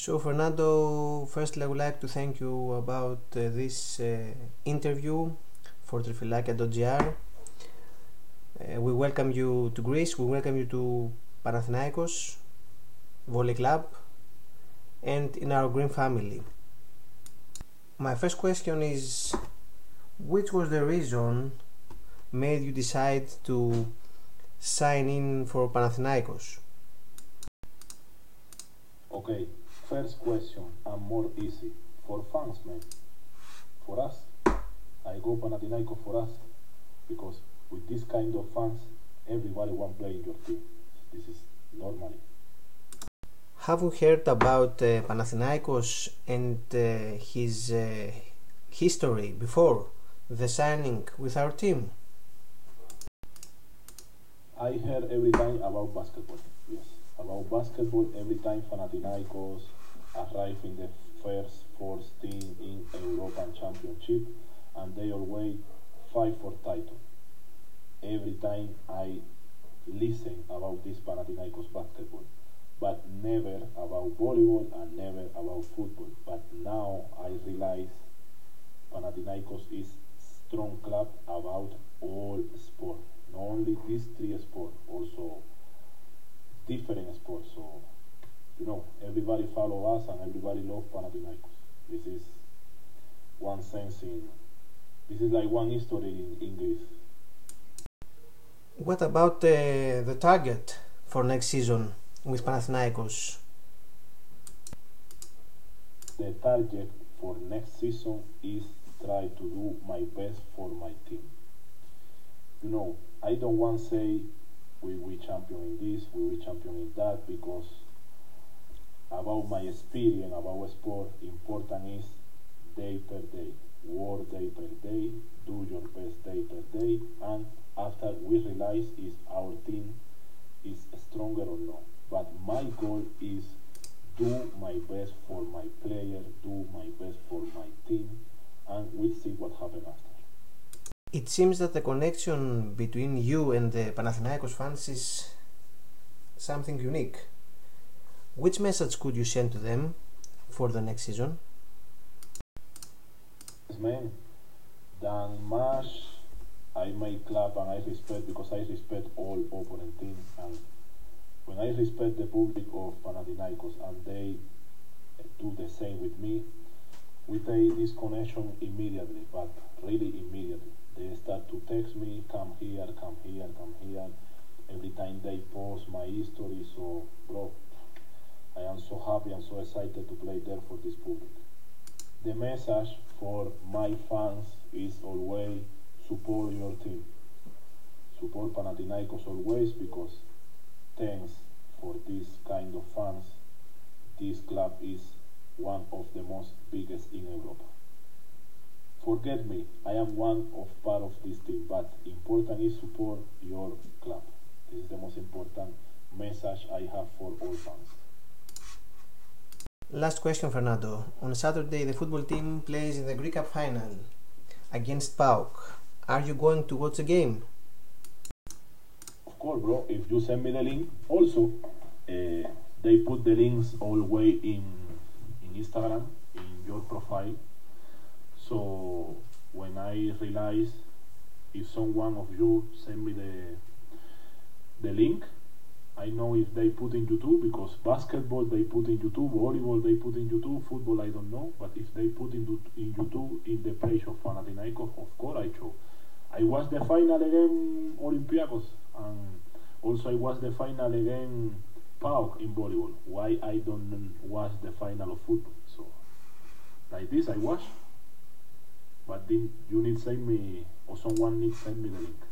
So Fernando, firstly I would like to thank you about uh, this uh, interview for Trifillakia.gr. Uh, we welcome you to Greece, we welcome you to Panathinaikos Volley Club and in our green family. My first question is which was the reason made you decide to sign in for Panathinaikos? Okay, first question and more easy. For fans, man. For us. I go Panathinaikos for us. Because with this kind of fans, everybody want play in your team. This is normally. Have you heard about uh, Panathinaikos and uh, his uh, history before the signing with our team? I heard every time about basketball. Yes, about basketball every time Panathinaikos arrive in the first four team in European Championship, and they always fight for title. Every time I listen about this Panathinaikos basketball, but never about volleyball and never about football. But now I realize Panathinaikos is strong club about all sport, not only these three sports, also different sports. So you know, everybody follow us and everybody love Panathinaikos. This is one sense in this is like one history in English. What about uh, the target for next season with Panathinaikos? The target for next season is try to do my best for my team. You know, I don't want to say we will champion in this, we will champion in that because about my experience about sport important is day per day, work day per day, do your best day per day, and after we realize if our team is stronger or not. But my goal is do my best for my player, do my best for my team, and we'll see what happens after. It seems that the connection between you and the Panathinaikos fans is something unique. Which message could you send to them for the next season? Man, than much I make clap and I respect because I respect all opponent teams and when I respect the public of Panathinaikos and they do the same with me, we take this connection immediately, but really immediately. They start to text me, come here, come here, come here. Every time they post my history, so bro, I am so happy and so excited to play there for this public. The message for my fans is always support your team. Support Panathinaikos always because thanks for this kind of fans, this club is one of the most biggest in Europe. Forget me, I am one of part of this team, but important is support your club. This is the most important message I have for all fans. Last question, Fernando. On Saturday, the football team plays in the Greek Cup final against PAOK. Are you going to watch the game? Of course, bro. If you send me the link, also, uh, they put the links all way in in Instagram in your profile. So when I realize if someone of you send me the the link, I know if they put in YouTube because basketball they put in YouTube, volleyball they put in YouTube, football I don't know, but if they put in, in YouTube in the page of Panathinaikos, of course I show. I watched the final again Olympiacos and also I watched the final again PAOK in volleyball. Why I don't watch the final of football? So like this I watch, but then you need send me or someone needs send me the link.